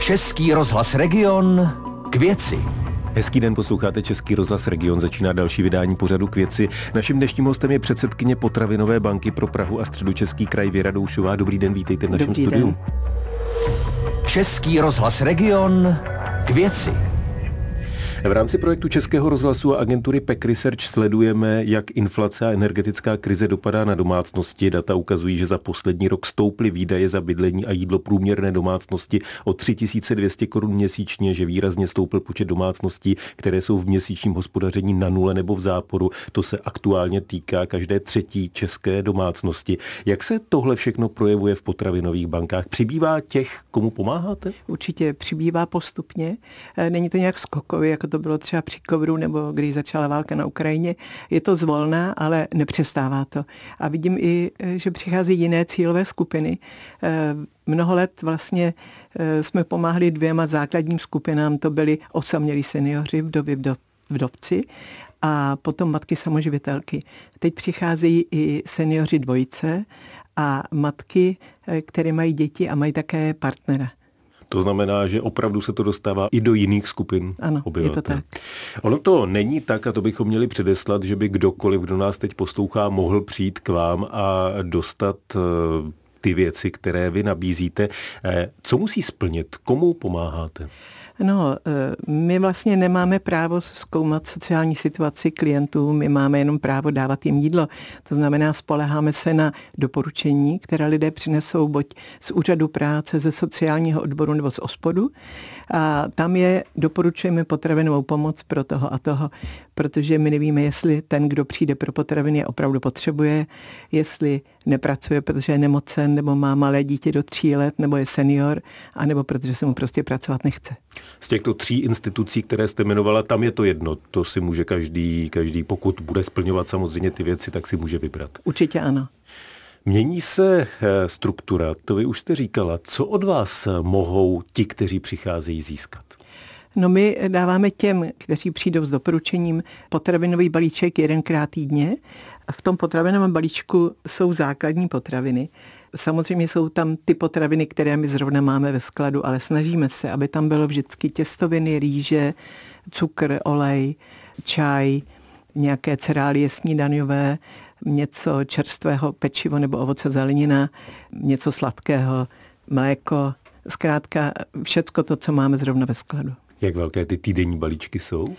Český rozhlas Region k věci. Hezký den, posloucháte Český rozhlas Region, začíná další vydání pořadu k věci. Naším dnešním hostem je předsedkyně Potravinové banky pro Prahu a středočeský kraj Věra Doušová. Dobrý den, vítejte v našem Dobrý studiu. Den. Český rozhlas Region k věci. V rámci projektu Českého rozhlasu a agentury PEC Research sledujeme, jak inflace a energetická krize dopadá na domácnosti. Data ukazují, že za poslední rok stouply výdaje za bydlení a jídlo průměrné domácnosti o 3200 korun měsíčně, že výrazně stoupl počet domácností, které jsou v měsíčním hospodaření na nule nebo v záporu. To se aktuálně týká každé třetí české domácnosti. Jak se tohle všechno projevuje v potravinových bankách? Přibývá těch, komu pomáháte? Určitě přibývá postupně. Eh, Není to nějak skokově, jako to bylo třeba při covidu nebo když začala válka na Ukrajině. Je to zvolná, ale nepřestává to. A vidím i, eh, že přichází jiné cílové skupiny. Eh, Mnoho let vlastně eh, jsme pomáhali dvěma základním skupinám. To byli osamělí seniori, vdovy, vdov, vdovci a potom matky samoživitelky. Teď přicházejí i seniori dvojice a matky, které mají děti a mají také partnera. To znamená, že opravdu se to dostává i do jiných skupin Ano, je to obyvatel. tak. Ono to není tak, a to bychom měli předeslat, že by kdokoliv, kdo nás teď poslouchá, mohl přijít k vám a dostat eh, ty věci, které vy nabízíte. Eh, Co musí splnit? Komu pomáháte? No, eh, my vlastně nemáme právo zkoumat sociální situaci klientů, my máme jenom právo dávat jim jídlo. To znamená, spoleháme se na doporučení, která lidé přinesou buď z úřadu práce, ze sociálního odboru nebo z ospodu. A tam je, doporučujeme potravinovou pomoc pro toho a toho, protože my nevíme, jestli ten, kdo přijde pro potraviny, opravdu potřebuje, jestli nepracuje, protože je nemocen, nebo má malé dítě do tří let, nebo je senior, anebo protože se mu prostě pracovat nechce. Z těchto tří institucí, které jste jmenovala, tam je to jedno. To si může každý, každý, pokud bude splňovat samozřejmě ty věci, tak si může vybrat. Určitě ano. Mění se eh, struktura, to vy už jste říkala. Co od vás mohou ti, kteří přicházejí, získat? No my dáváme těm, kteří přijdou s doporučením, potravinový balíček jedenkrát týdně. V tom potravinovém balíčku jsou základní potraviny. Samozřejmě jsou tam ty potraviny, které my zrovna máme ve skladu, ale snažíme se, aby tam bylo vždycky těstoviny, rýže, cukr, olej, čaj, nějaké cerálie snídaňové, něco čerstvého, pečivo nebo ovoce zelenina, něco sladkého, mléko, zkrátka všecko to, co máme zrovna ve skladu. Jak velké ty týdenní balíčky jsou?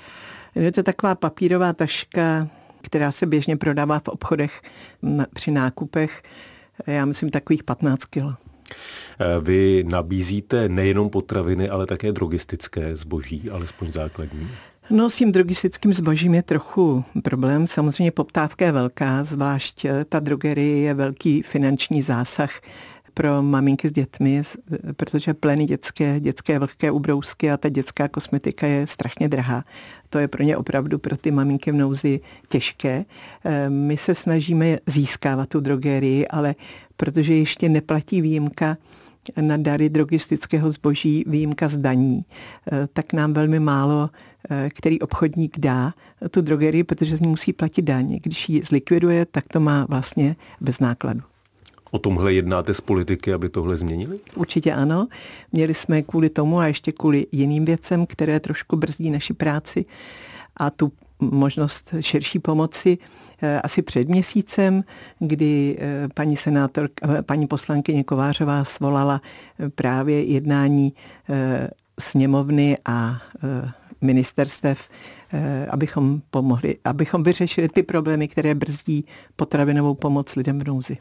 Je to taková papírová taška, která se běžně prodává v obchodech na, při nákupech. Já myslím takových 15 kilo. Eh, Vy nabízíte nejenom potraviny, ale také drogistické zboží, alespoň základní. No s tím drogistickým zbožím je trochu problém. Samozřejmě poptávka je velká, zvlášť eh, ta drogerie je velký finanční zásah pro maminky s dětmi, protože pleny dětské, dětské vlhké ubrousky a ta dětská kosmetika je strašně drahá. To je pro ně opravdu pro ty maminky v nouzi těžké. Eh, My se snažíme získávat tu drogerii, ale protože ještě neplatí výjimka na dary drogistického zboží, výjimka z daní, eh, tak nám velmi málo eh, který obchodník dá tu drogerii, protože z ní musí platit daň. Když ji zlikviduje, tak to má vlastně bez nákladu. O tomhle jednáte s politiky, aby tohle změnili? Určitě ano. Měli jsme kvůli tomu a ještě kvůli jiným věcem, které trošku brzdí naši práci a tu možnost širší pomoci eh, asi před měsícem, kdy eh, paní senátor, eh, paní poslankyně Kovářová svolala právě jednání sněmovny a ministerstev, abychom pomohli, abychom vyřešili ty problémy, které brzdí potravinovou pomoc lidem v nouzi.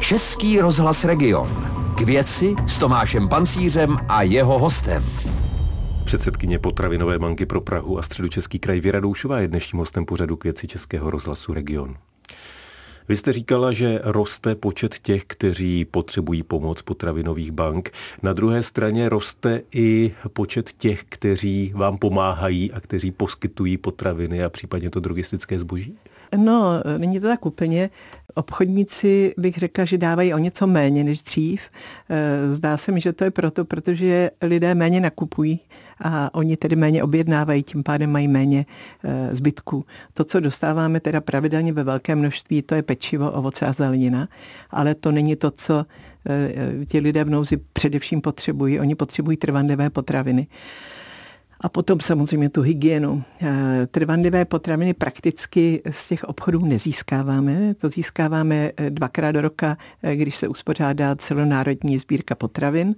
Český rozhlas Region k věci s Tomášem Pancířem a jeho hostem. Předsedkyně Potravinové banky pro Prahu a středočeský kraj Věra Doušová je dnešním hostem pořadu k věci Českého rozhlasu Region. Vy jste říkala, že roste počet těch, kteří potřebují pomoc potravinových bank. Na druhé straně roste i počet těch, kteří vám pomáhají a kteří poskytují potraviny a případně to drogistické zboží? No, není to tak úplně. Obchodníci bych řekla, že dávají o něco méně než dřív. Zdá se mi, že to je proto, protože lidé méně nakupují a oni tedy méně objednávají, tím pádem mají méně zbytků. To, co dostáváme teda pravidelně ve velké množství, to je pečivo, ovoce a zelenina, ale to není to, co ti lidé v nouzi především potřebují. Oni potřebují trvanlivé potraviny. A potom samozřejmě tu hygienu. Eh, trvanlivé potraviny prakticky z těch obchodů nezískáváme. To získáváme eh, dvakrát do roka, eh, když se uspořádá celonárodní sbírka potravin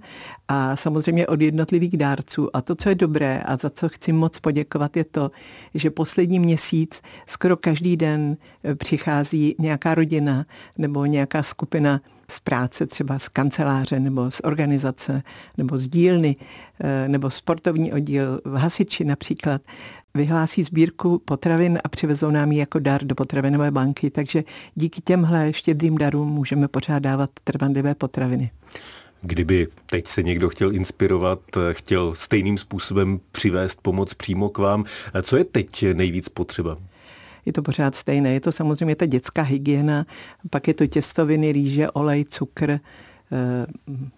a samozřejmě od jednotlivých dárců. A to, co je dobré a za co chci moc poděkovat, je to, že poslední měsíc skoro každý den přichází nějaká rodina nebo nějaká skupina z práce, třeba z kanceláře nebo z organizace nebo z dílny eh, nebo sportovní oddíl v hasiči například vyhlásí sbírku potravin a přivezou nám ji jako dar do potravinové banky, takže díky těmhle štědrým darům můžeme pořádávat trvanlivé potraviny. Kdyby teď se někdo chtěl inspirovat, chtěl stejným způsobem přivést pomoc přímo k vám, co je teď nejvíc potřeba? Je to pořád stejné. Je to samozřejmě ta dětská hygiena, pak je to těstoviny, rýže, olej, cukr, eh,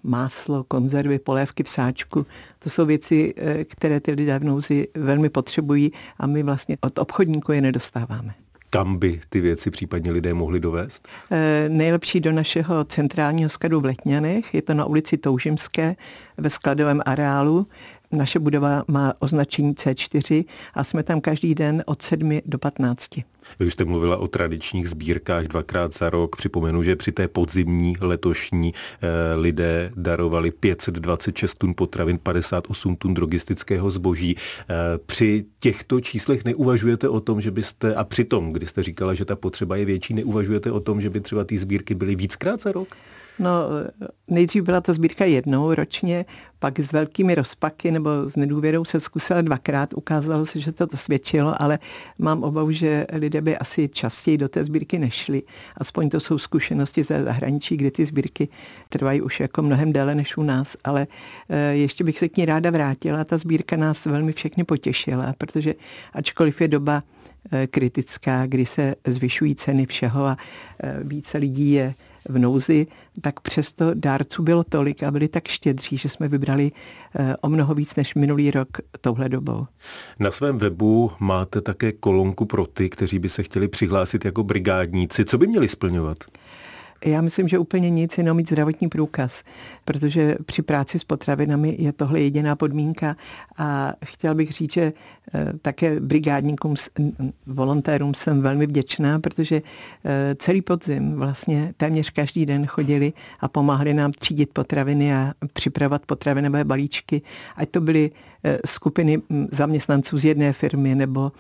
máslo, konzervy, polévky v sáčku. To jsou věci, eh, které ty lidé v nouzi velmi potřebují a my vlastně od obchodníků je nedostáváme. Kam by ty věci případně lidé mohli dovést? E, nejlepší do našeho centrálního skladu v Letňanech. Je to na ulici Toužimské ve skladovém areálu. Naše budova má označení C4 a jsme tam každý den od 7 do 15. Vy už jste mluvila o tradičních sbírkách dvakrát za rok. Připomenu, že při té podzimní letošní eh, lidé darovali 526 tun potravin, 58 tun drogistického zboží. Eh, při těchto číslech neuvažujete o tom, že byste, a přitom, kdy jste říkala, že ta potřeba je větší, neuvažujete o tom, že by třeba ty sbírky byly víckrát za rok? No, nejdřív byla ta sbírka jednou ročně, pak s velkými rozpaky nebo s nedůvěrou se zkusila dvakrát. Ukázalo se, že to to svědčilo, ale mám obavu, že lidé by asi častěji do té sbírky nešli. Aspoň to jsou zkušenosti ze zahraničí, kde ty sbírky trvají už jako mnohem déle než u nás. Ale eh, ještě bych se k ní ráda vrátila. Ta sbírka nás velmi všechny potěšila, protože ačkoliv je doba eh, kritická, kdy se zvyšují ceny všeho a eh, více lidí je v nouzi, tak přesto dárců bylo tolik a byli tak štědří, že jsme vybrali eh, o mnoho víc než minulý rok touhle dobou. Na svém webu máte také kolonku pro ty, kteří by se chtěli přihlásit jako brigádníci. Co by měli splňovat? Já myslím, že úplně nic, jenom mít zdravotní průkaz, protože při práci s potravinami je tohle jediná podmínka a chtěl bych říct, že eh, také brigádníkům, volontérům jsem velmi vděčná, protože eh, celý podzim vlastně téměř každý den chodili a pomáhali nám třídit potraviny a připravovat potravinové balíčky, ať to byly eh, skupiny zaměstnanců z jedné firmy nebo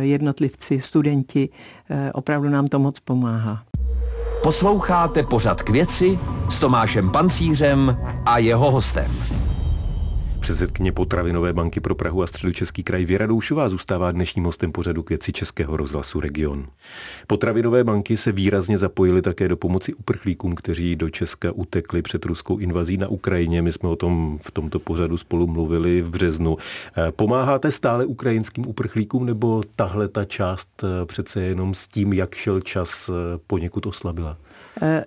jednotlivci, studenti, opravdu nám to moc pomáhá. Posloucháte pořad k věci s Tomášem Pancířem a jeho hostem. Předsedkyně potravinové banky pro Prahu a středočeský kraj Věra Doušová zůstává dnešním hostem pořadu k věci Českého rozhlasu Region. Potravinové banky se výrazně zapojily také do pomoci uprchlíkům, kteří do Česka utekli před ruskou invazí na Ukrajině. My jsme o tom v tomto pořadu spolu mluvili v březnu. Eh, pomáháte stále ukrajinským uprchlíkům nebo tahle ta část eh, přece jenom s tím, jak šel čas, eh, poněkud oslabila?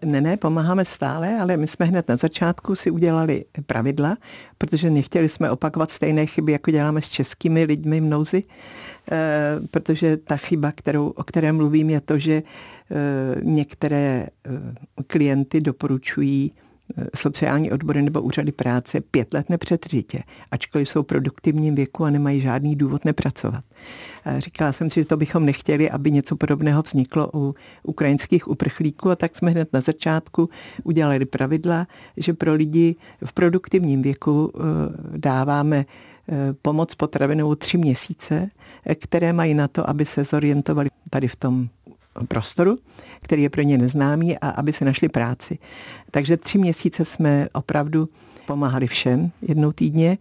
Ne, ne, pomáháme stále, ale my jsme hned na začátku si udělali pravidla, protože nechtěli jsme opakovat stejné chyby, jako děláme s českými lidmi v nouzi, eh, protože ta chyba, kterou, o které mluvím, je to, že eh, některé klienty doporučují sociální odbory nebo úřady práce pět let nepřetržitě, ačkoliv jsou v produktivním věku a nemají žádný důvod nepracovat. Říkala jsem si, že to bychom nechtěli, aby něco podobného vzniklo u ukrajinských uprchlíků a tak jsme hned na začátku udělali pravidla, že pro lidi v produktivním věku eh, dáváme eh, pomoc potravinou tři měsíce, které mají na to, aby se zorientovali tady v tom prostoru, který je pro ně neznámý a aby se našli práci. Takže tři měsíce jsme opravdu pomáhali všem jednou týdně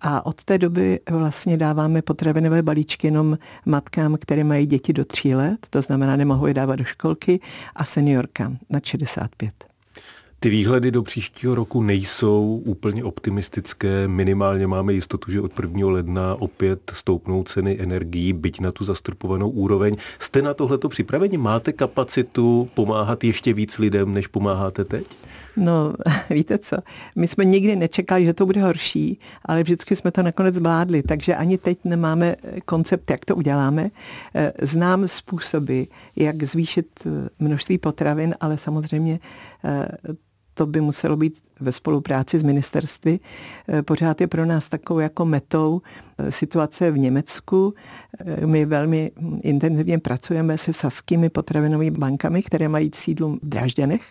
a od té doby vlastně dáváme potravinové balíčky jenom matkám, které mají děti do tří let, to znamená nemohou je dávat do školky a seniorkám na 65. Ty výhledy do příštího roku nejsou úplně optimistické. Minimálně máme jistotu, že od 1. ledna opět stoupnou ceny energií, byť na tu zastropovanou úroveň. Jste na tohleto připraveni? Máte kapacitu pomáhat ještě víc lidem, než pomáháte teď? No, víte co, my jsme nikdy nečekali, že to bude horší, ale vždycky jsme to nakonec zvládli, takže ani teď nemáme koncept, jak to uděláme. Eh, znám způsoby, jak zvýšit eh, množství potravin, ale samozřejmě eh, to by muselo být ve spolupráci s ministerstvy. Eh, pořád je pro nás takovou jako metou eh, situace v Německu. Eh, my velmi intenzivně pracujeme se saskými potravinovými bankami, které mají sídlu v Drážďanech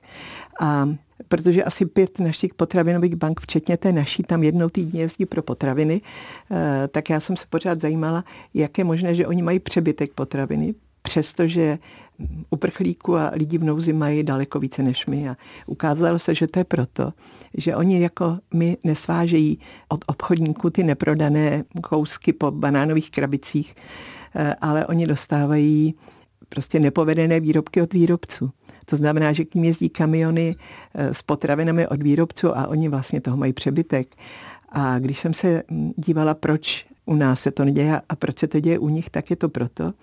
a protože asi pět našich potravinových bank, včetně té naší, tam jednou týdně jezdí pro potraviny, tak já jsem se pořád zajímala, jak je možné, že oni mají přebytek potraviny, přestože uprchlíků a lidí v nouzi mají daleko více než my. A ukázalo se, že to je proto, že oni jako my nesvážejí od obchodníků ty neprodané kousky po banánových krabicích, eh, ale oni dostávají prostě nepovedené výrobky od výrobců. To znamená, že k ním jezdí kamiony eh, s potravinami od výrobců a oni vlastně toho mají přebytek. A když jsem se hm, dívala, proč u nás se to neděje a proč se to děje u nich, tak je to proto,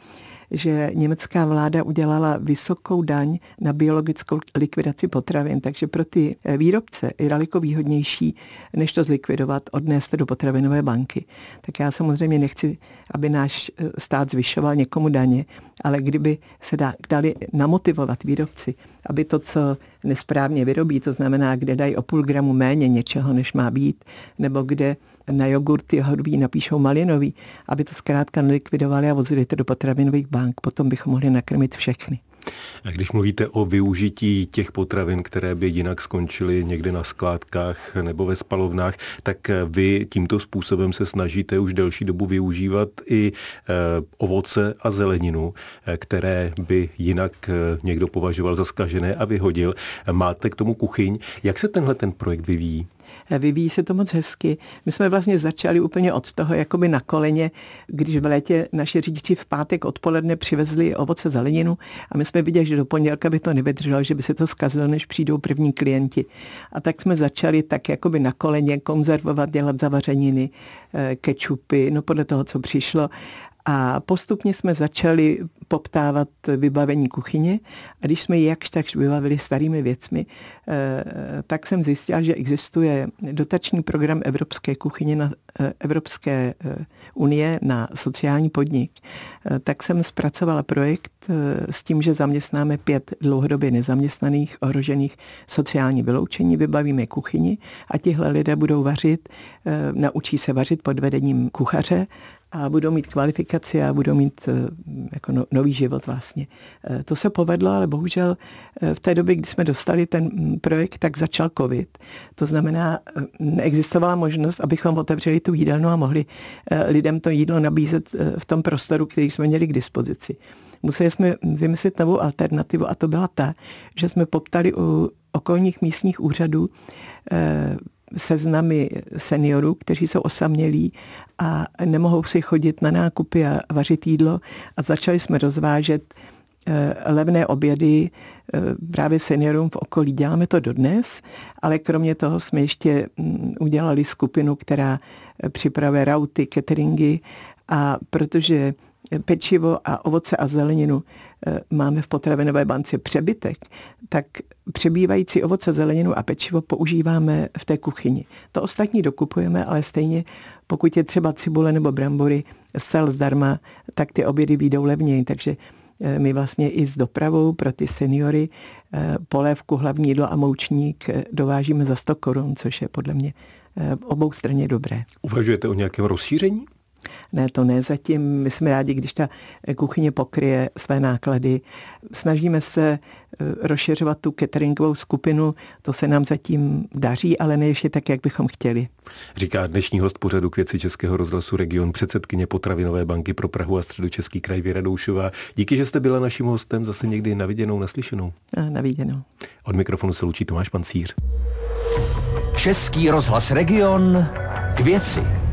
že německá vláda udělala vysokou daň na biologickou likvidaci potravin, takže pro ty eh, výrobce je daleko výhodnější, než to zlikvidovat, odnést do potravinové banky. Tak já samozřejmě nechci, aby náš eh, stát zvyšoval někomu daně, ale kdyby se dali namotivovat výrobci, aby to, co nesprávně vyrobí, to znamená, kde dají o půl gramu méně něčeho, než má být, nebo kde na jogurty hodví napíšou malinový, aby to zkrátka nelikvidovali a vozili to do potravinových bank. Potom bychom mohli nakrmit všechny. A když mluvíte o využití těch potravin, které by jinak skončily někde na skládkách nebo ve spalovnách, tak vy tímto způsobem se snažíte už delší dobu využívat i eh, ovoce a zeleninu, eh, které by jinak eh, někdo považoval za skažené a vyhodil. Máte k tomu kuchyň. Jak se tenhle ten projekt vyvíjí? Vyvíjí se to moc hezky. My jsme vlastně začali úplně od toho, jakoby na koleně, když v létě naši řidiči v pátek odpoledne přivezli ovoce zeleninu a my jsme viděli, že do pondělka by to nevydrželo, že by se to zkazilo, než přijdou první klienti. A tak jsme začali tak jakoby na koleně konzervovat, dělat zavařeniny, eh, kečupy, no podle toho, co přišlo. A postupně jsme začali poptávat vybavení kuchyně a když jsme ji jakž takž vybavili starými věcmi, eh, tak jsem zjistil, že existuje dotační program Evropské kuchyně na eh, Evropské eh, unie na sociální podnik. Tak jsem zpracovala projekt s tím, že zaměstnáme pět dlouhodobě nezaměstnaných, ohrožených sociální vyloučení, vybavíme kuchyni a tihle lidé budou vařit, naučí se vařit pod vedením kuchaře a budou mít kvalifikaci a budou mít eh, jako no, nový život vlastně. Eh, to se povedlo, ale bohužel eh, v té době, kdy jsme dostali ten mm, projekt, tak začal covid. To znamená, neexistovala možnost, abychom otevřeli tu jídelnu a mohli lidem to jídlo nabízet v tom prostoru, který jsme měli k dispozici. Museli jsme vymyslet novou alternativu a to byla ta, že jsme poptali u okolních místních úřadů seznamy seniorů, kteří jsou osamělí a nemohou si chodit na nákupy a vařit jídlo a začali jsme rozvážet eh, levné obědy eh, právě seniorům v okolí. Děláme to dodnes, ale kromě toho jsme ještě mm, udělali skupinu, která eh, připravuje rauty, cateringy a protože pečivo a ovoce a zeleninu máme v potravinové bance přebytek, tak přebývající ovoce, zeleninu a pečivo používáme v té kuchyni. To ostatní dokupujeme, ale stejně pokud je třeba cibule nebo brambory zcel zdarma, tak ty obědy výjdou levněji. Takže eh, my vlastně i s dopravou pro ty seniory eh, polévku, hlavní jídlo a moučník dovážíme za 100 korun, což je podle mě obou straně dobré. Uvažujete o nějakém rozšíření? Ne, to ne zatím. My jsme rádi, když ta kuchyně pokryje své náklady. Snažíme se eh, rozšiřovat tu cateringovou skupinu. To se nám zatím daří, ale ne ještě tak, jak bychom chtěli. Říká dnešní host pořadu k věci Českého rozhlasu Region, předsedkyně Potravinové banky pro Prahu a Středočeský kraj Věra Doušová. Díky, že jste byla naším hostem zase někdy naviděnou, naslyšenou. A naviděnou. Od mikrofonu se loučí Tomáš Pancíř. Český rozhlas Region k věci.